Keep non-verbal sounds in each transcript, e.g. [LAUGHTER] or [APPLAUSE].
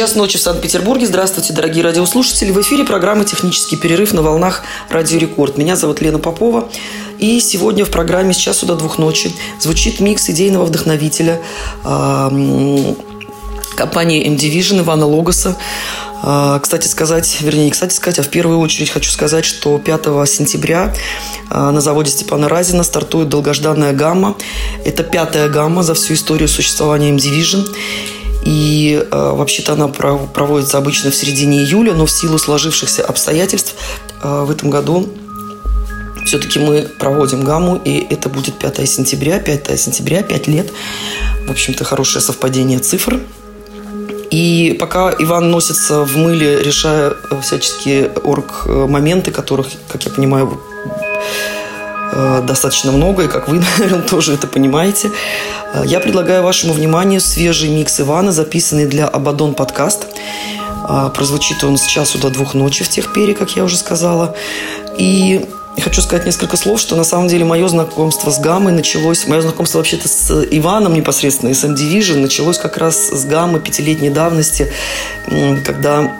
Час ночи в Санкт-Петербурге. Здравствуйте, дорогие радиослушатели. В эфире программа «Технический перерыв» на волнах «Радио Рекорд». Меня зовут Лена Попова. И сегодня в программе с часу до двух ночи звучит микс идейного вдохновителя э, компании M-Division Ивана Логоса. Э, кстати сказать, вернее, не кстати сказать, а в первую очередь хочу сказать, что 5 сентября э, на заводе Степана Разина стартует долгожданная гамма. Это пятая гамма за всю историю существования M-Division. И э, вообще-то она проводится обычно в середине июля, но в силу сложившихся обстоятельств э, в этом году все-таки мы проводим гамму, и это будет 5 сентября. 5 сентября, 5 лет. В общем-то, хорошее совпадение цифр. И пока Иван носится в мыле, решая всяческие орг-моменты, которых, как я понимаю, Э, достаточно много, и как вы, [LAUGHS] наверное, тоже это понимаете. Э, я предлагаю вашему вниманию свежий микс Ивана, записанный для Абадон подкаст. Э, прозвучит он с часу до двух ночи в Техпере, как я уже сказала. И хочу сказать несколько слов, что на самом деле мое знакомство с Гаммой началось, мое знакомство вообще-то с Иваном непосредственно, из M-Division, началось как раз с Гаммы пятилетней давности, когда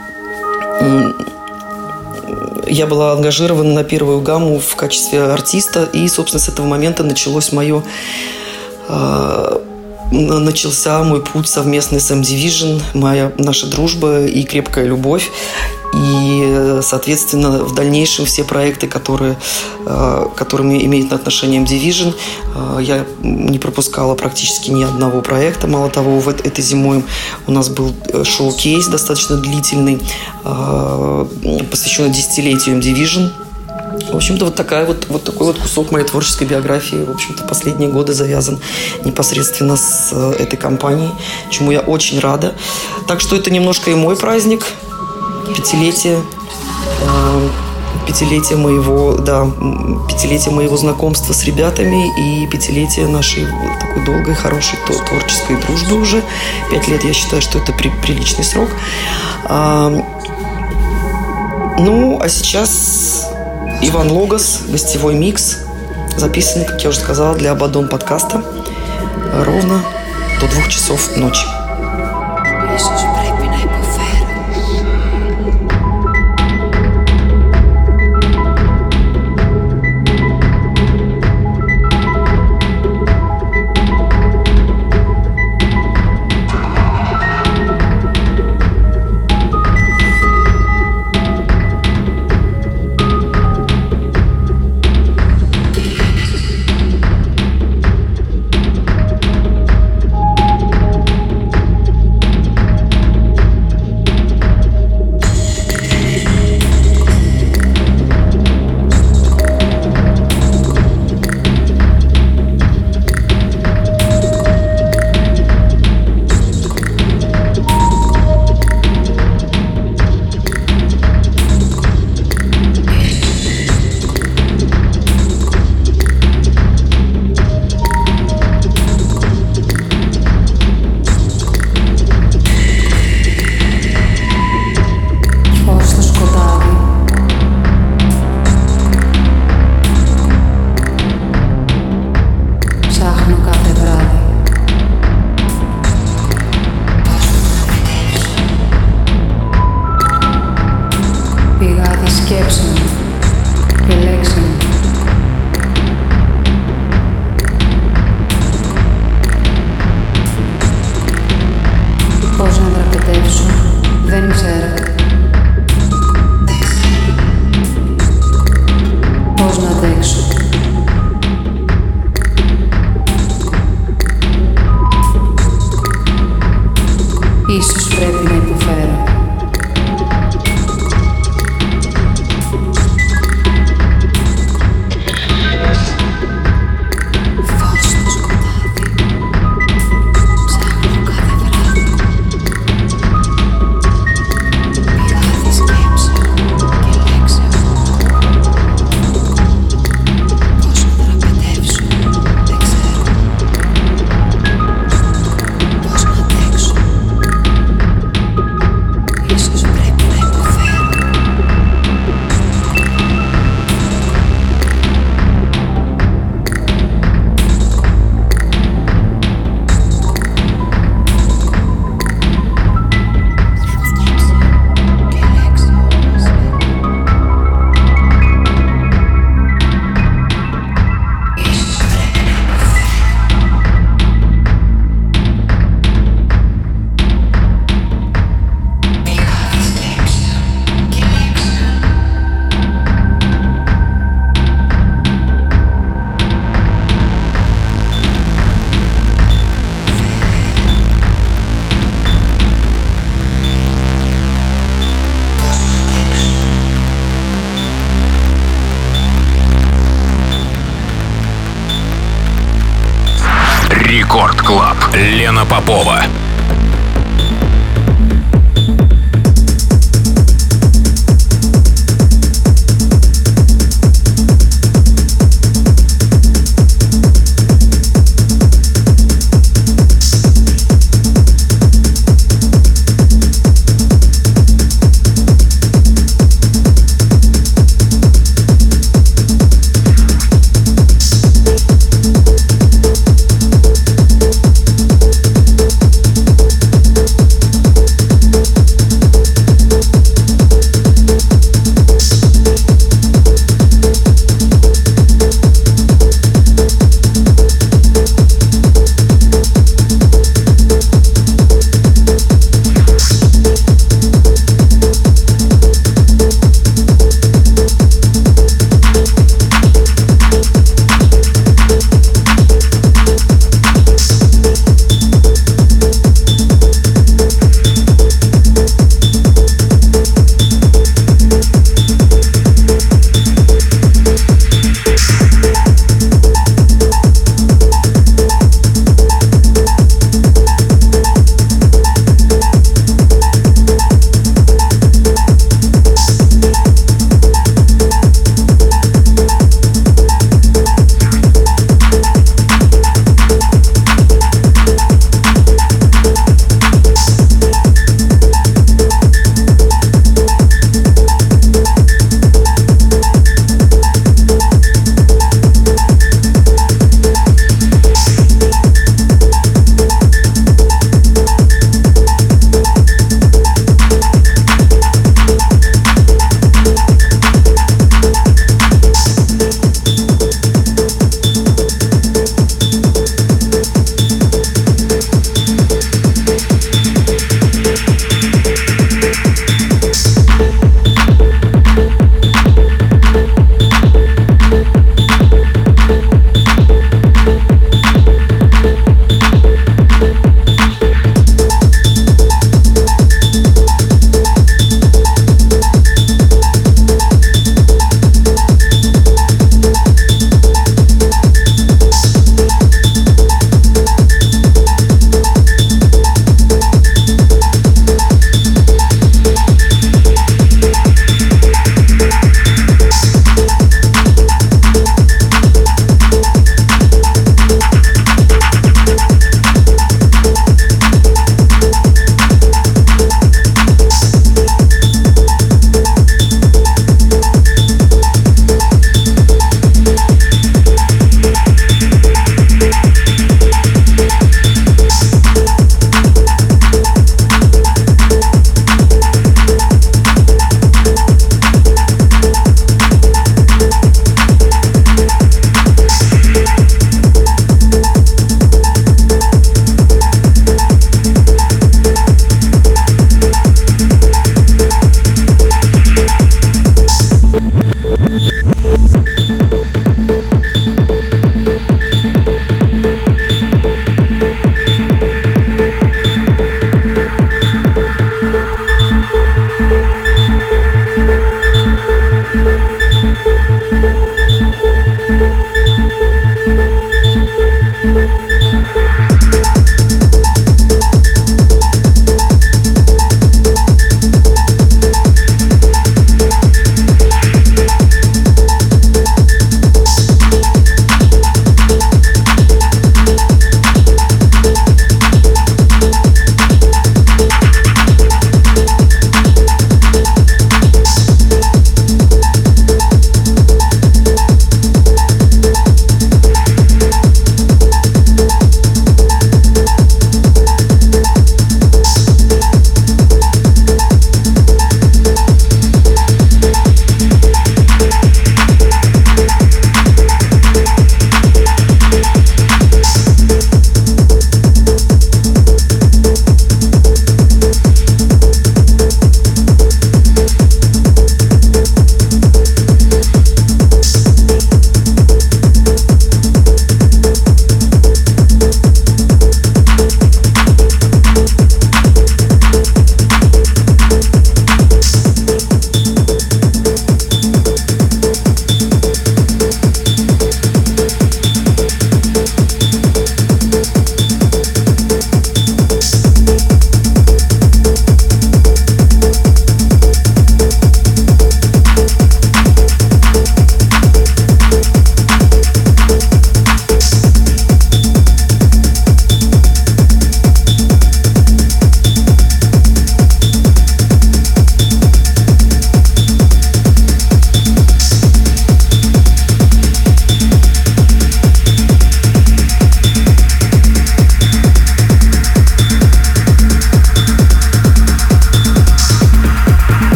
я была ангажирована на первую гамму в качестве артиста, и, собственно, с этого момента началось мое а, начался мой путь совместный с M-Division, моя, наша дружба и крепкая любовь. И, соответственно, в дальнейшем все проекты, которые, а, которыми имеет отношение M-Division, а, я не пропускала практически ни одного проекта. Мало того, в этой зимой у нас был э, шоу-кейс достаточно длительный, посвященный десятилетию M-Division – в общем-то, вот, такая вот, вот такой вот кусок моей творческой биографии, в общем-то, последние годы завязан непосредственно с э, этой компанией, чему я очень рада. Так что это немножко и мой праздник, пятилетие, э, пятилетие моего, да, пятилетие моего знакомства с ребятами и пятилетие нашей такой долгой, хорошей творческой дружбы уже. Пять лет, я считаю, что это при, приличный срок. Ну, а сейчас Иван Логос, гостевой микс, записанный, как я уже сказала, для Абадон подкаста ровно до двух часов ночи.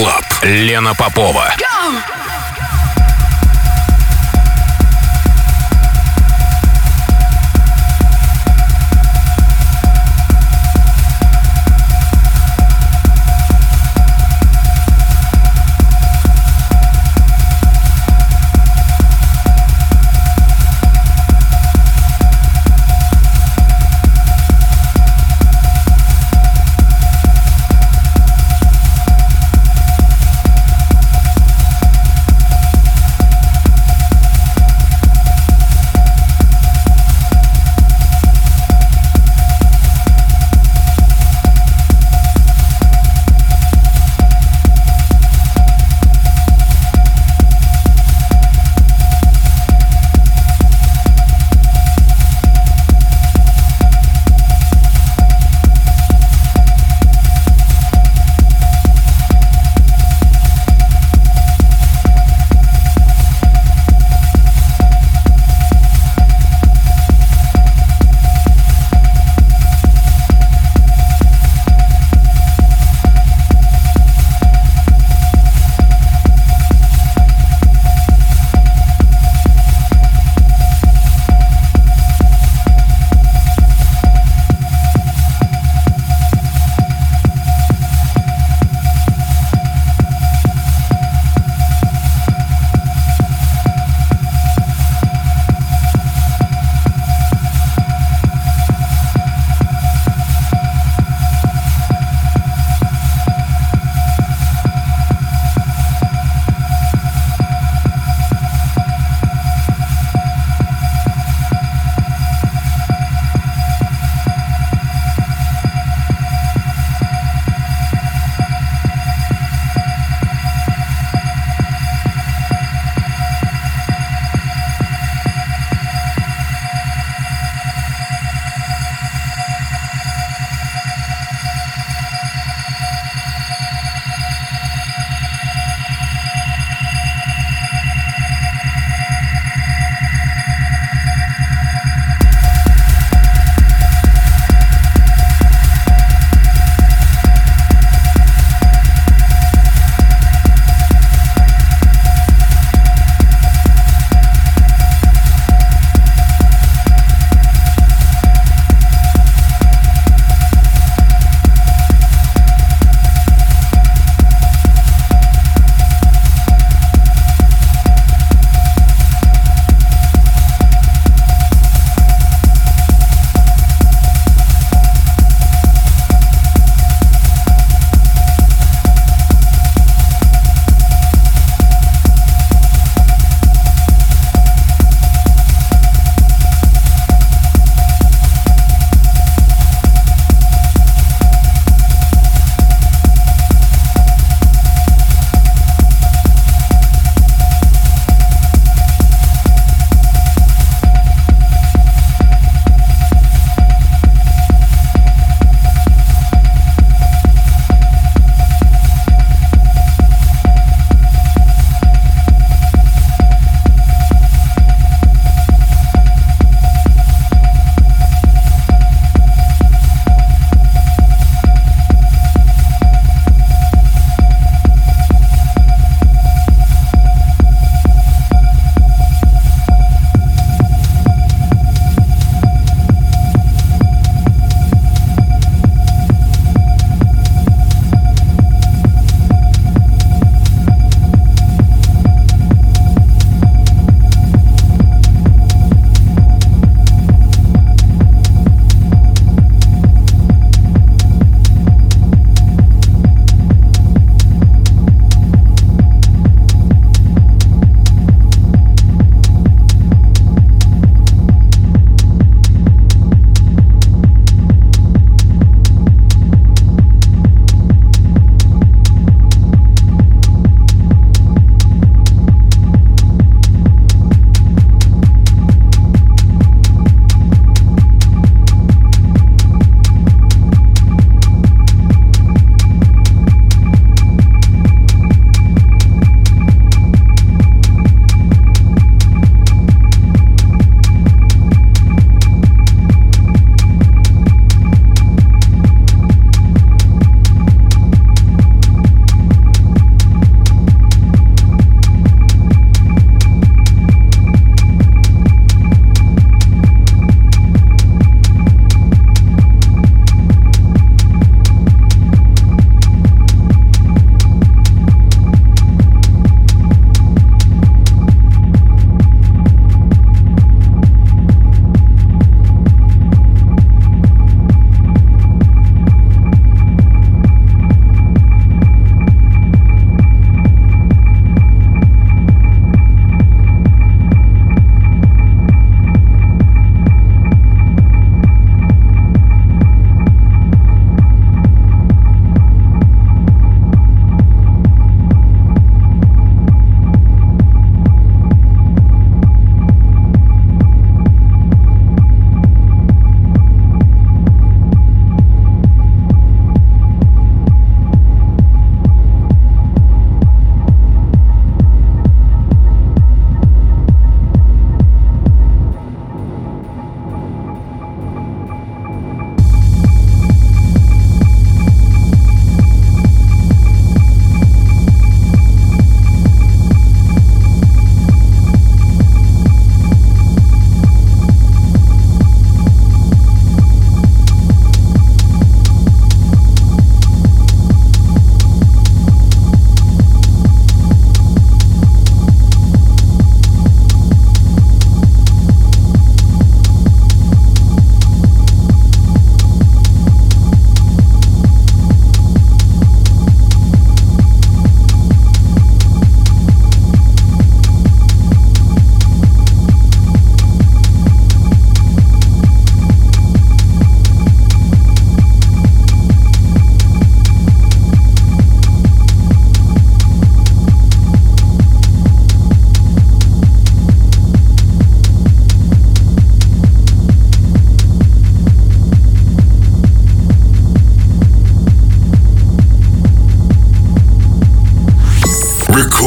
Club. Лена Попова. Go!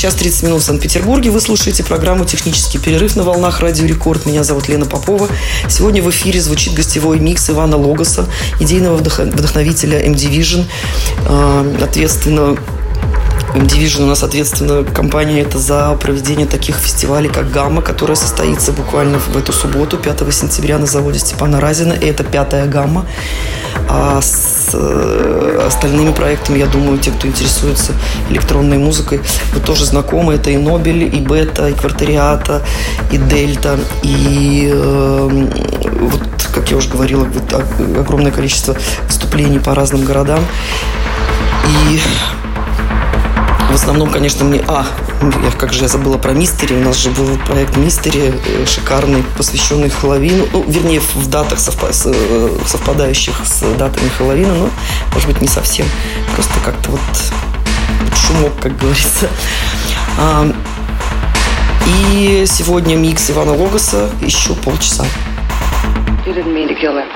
Час 30 минут в Санкт-Петербурге. Вы слушаете программу «Технический перерыв» на волнах Радио Рекорд. Меня зовут Лена Попова. Сегодня в эфире звучит гостевой микс Ивана Логоса, идейного вдохновителя M-Division, а, ответственно Division у нас ответственна компания это за проведение таких фестивалей, как «Гамма», которая состоится буквально в эту субботу, 5 сентября на заводе Степана Разина. И это пятая «Гамма». А с э, остальными проектами, я думаю, те, кто интересуется электронной музыкой, вы тоже знакомы. Это и «Нобель», и «Бета», и «Квартариата», и «Дельта», и э, вот, как я уже говорила, вот, огромное количество выступлений по разным городам. И основном, конечно, мне... А, я, как же я забыла про Мистери. У нас же был проект Мистери э, шикарный, посвященный Хэллоуину. Ну, вернее, в датах, э, совпадающих с датами Хэллоуина. Но, может быть, не совсем. Просто как-то вот шумок, как говорится. А, и сегодня микс Ивана Логоса еще полчаса. You didn't mean to kill that.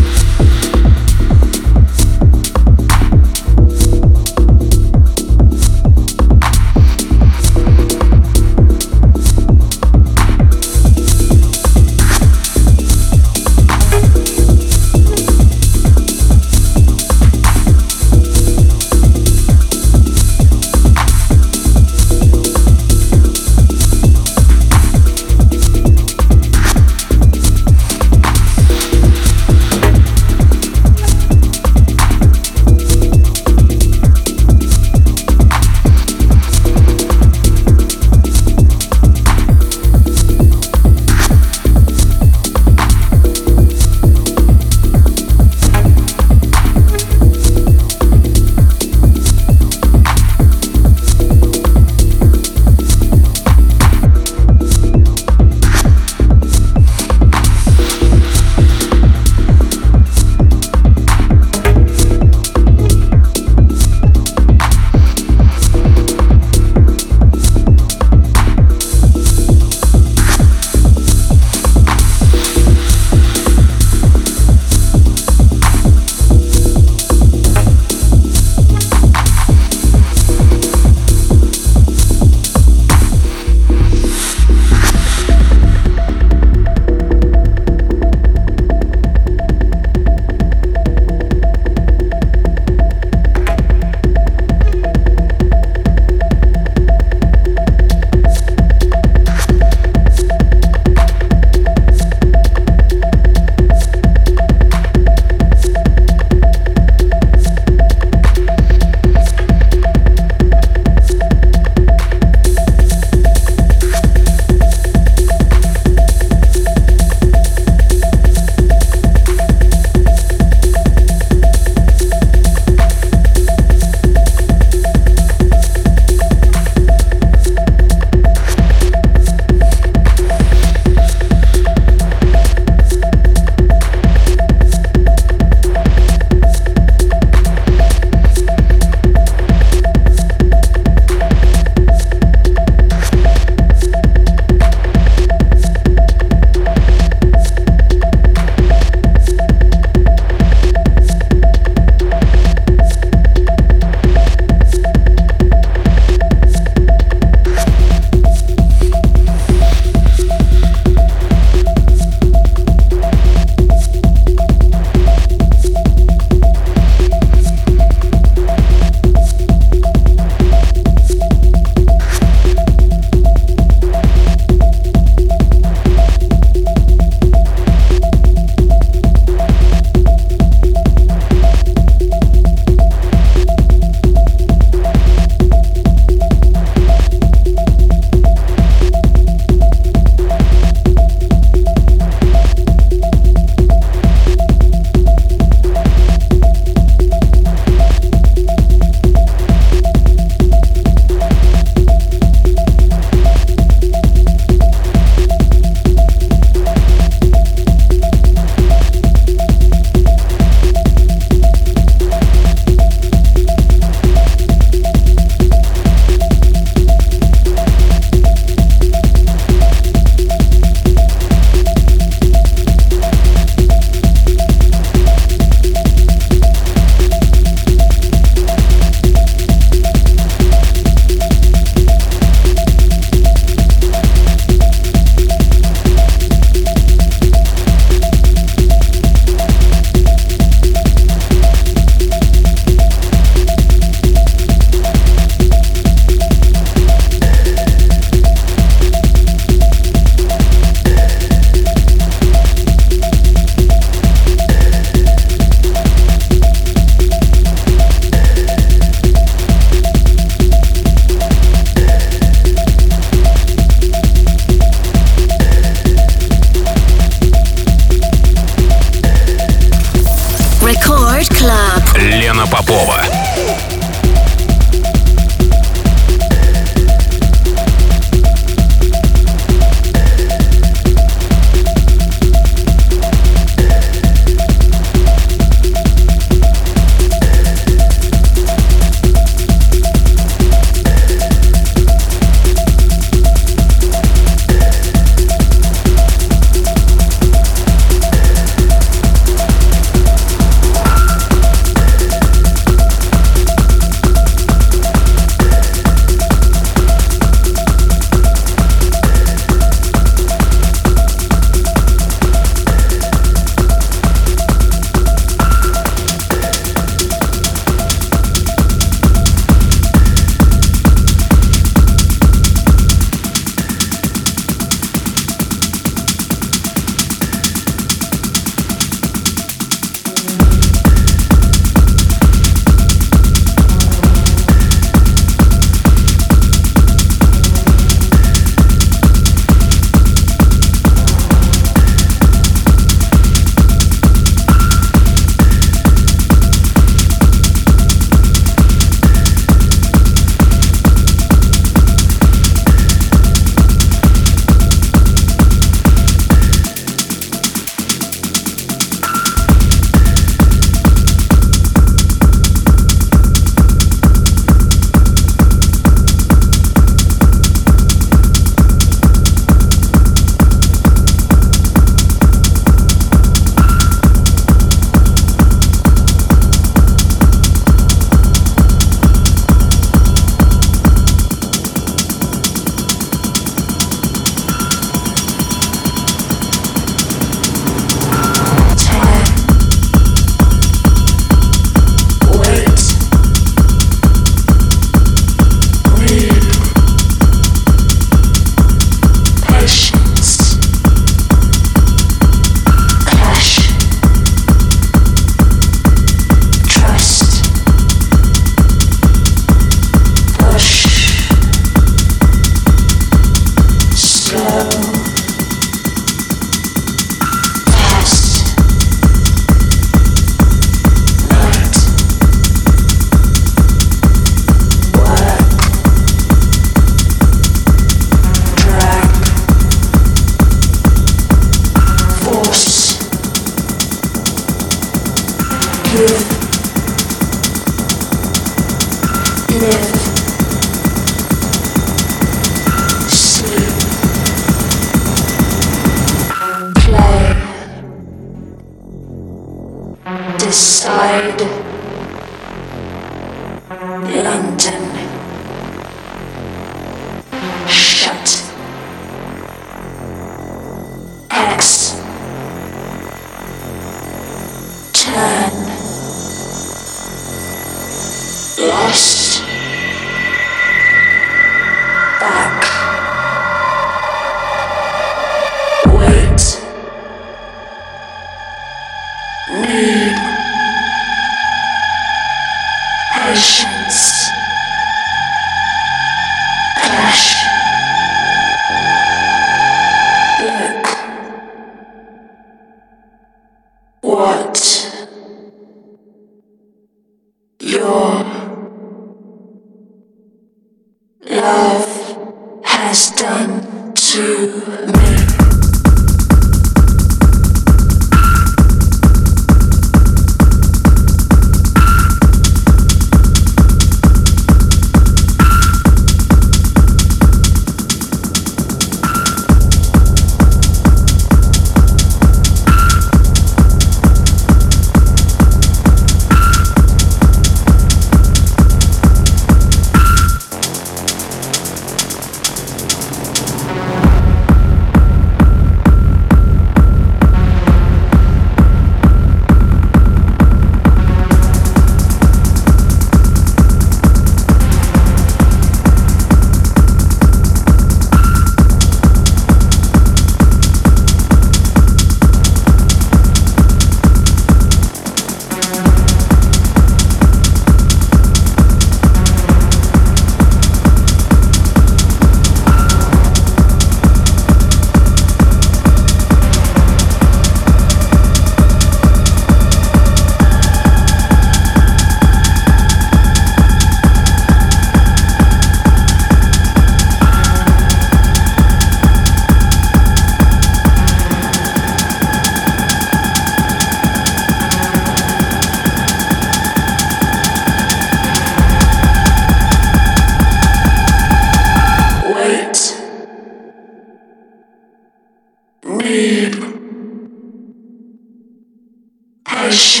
English.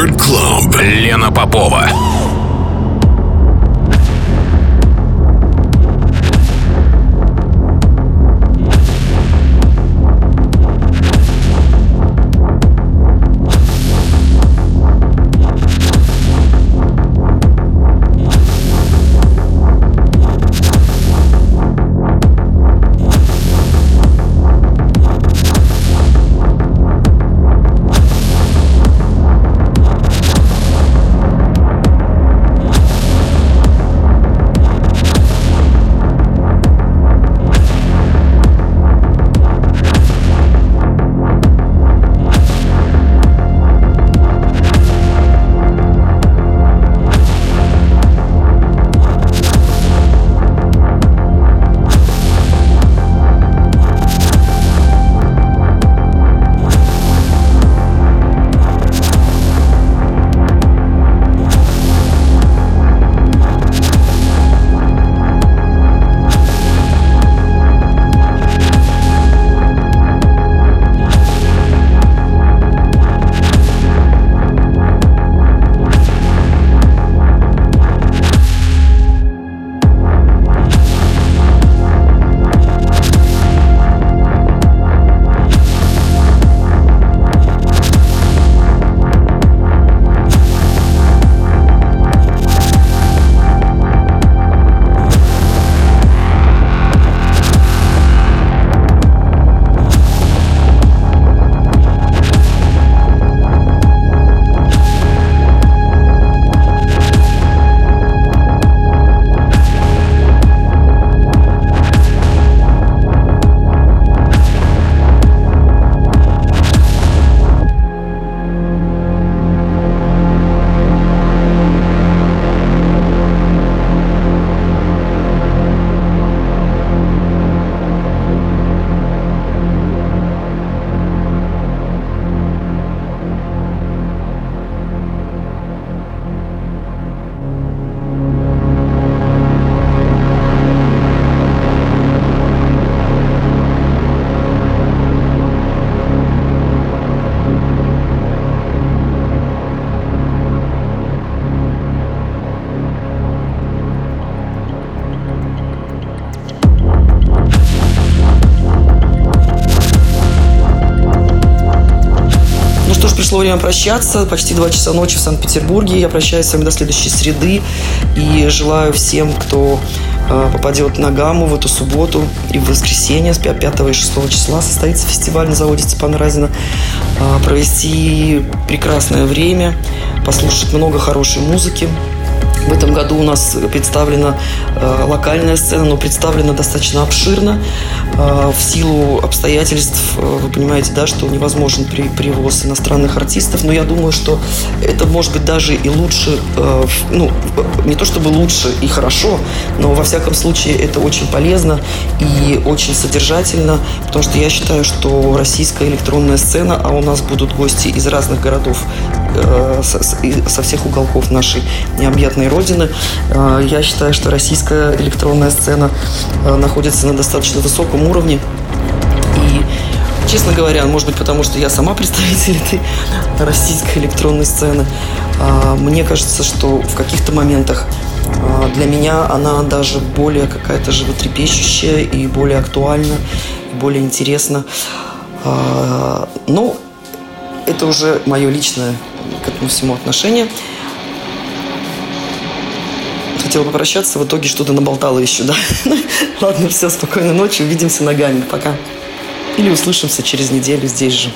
Record Club. Лена Попова. Время прощаться. Почти два часа ночи в Санкт-Петербурге. Я прощаюсь с вами до следующей среды. И желаю всем, кто э, попадет на гамму в эту субботу и в воскресенье с 5 и 6 числа состоится фестиваль на заводе Степана Разина. Э, провести прекрасное время, послушать много хорошей музыки. В этом году у нас представлена э, локальная сцена, но представлена достаточно обширно. Э, в силу обстоятельств, э, вы понимаете, да, что невозможен при, привоз иностранных артистов, но я думаю, что это может быть даже и лучше, э, ну, не то чтобы лучше и хорошо, но во всяком случае это очень полезно и очень содержательно, потому что я считаю, что российская электронная сцена, а у нас будут гости из разных городов, э, со, со всех уголков нашей необъятной родины. Э, я считаю, что российская электронная сцена э, находится на достаточно высоком уровне. И, честно говоря, может быть, потому что я сама [LAUGHS] представитель этой российской электронной сцены, э, мне кажется, что в каких-то моментах для меня она даже более какая-то животрепещущая и более актуальна, и более интересна. Но это уже мое личное к этому всему отношение хотела попрощаться, в итоге что-то наболтала еще, да. [LAUGHS] Ладно, все, спокойной ночи, увидимся ногами, пока. Или услышимся через неделю здесь же.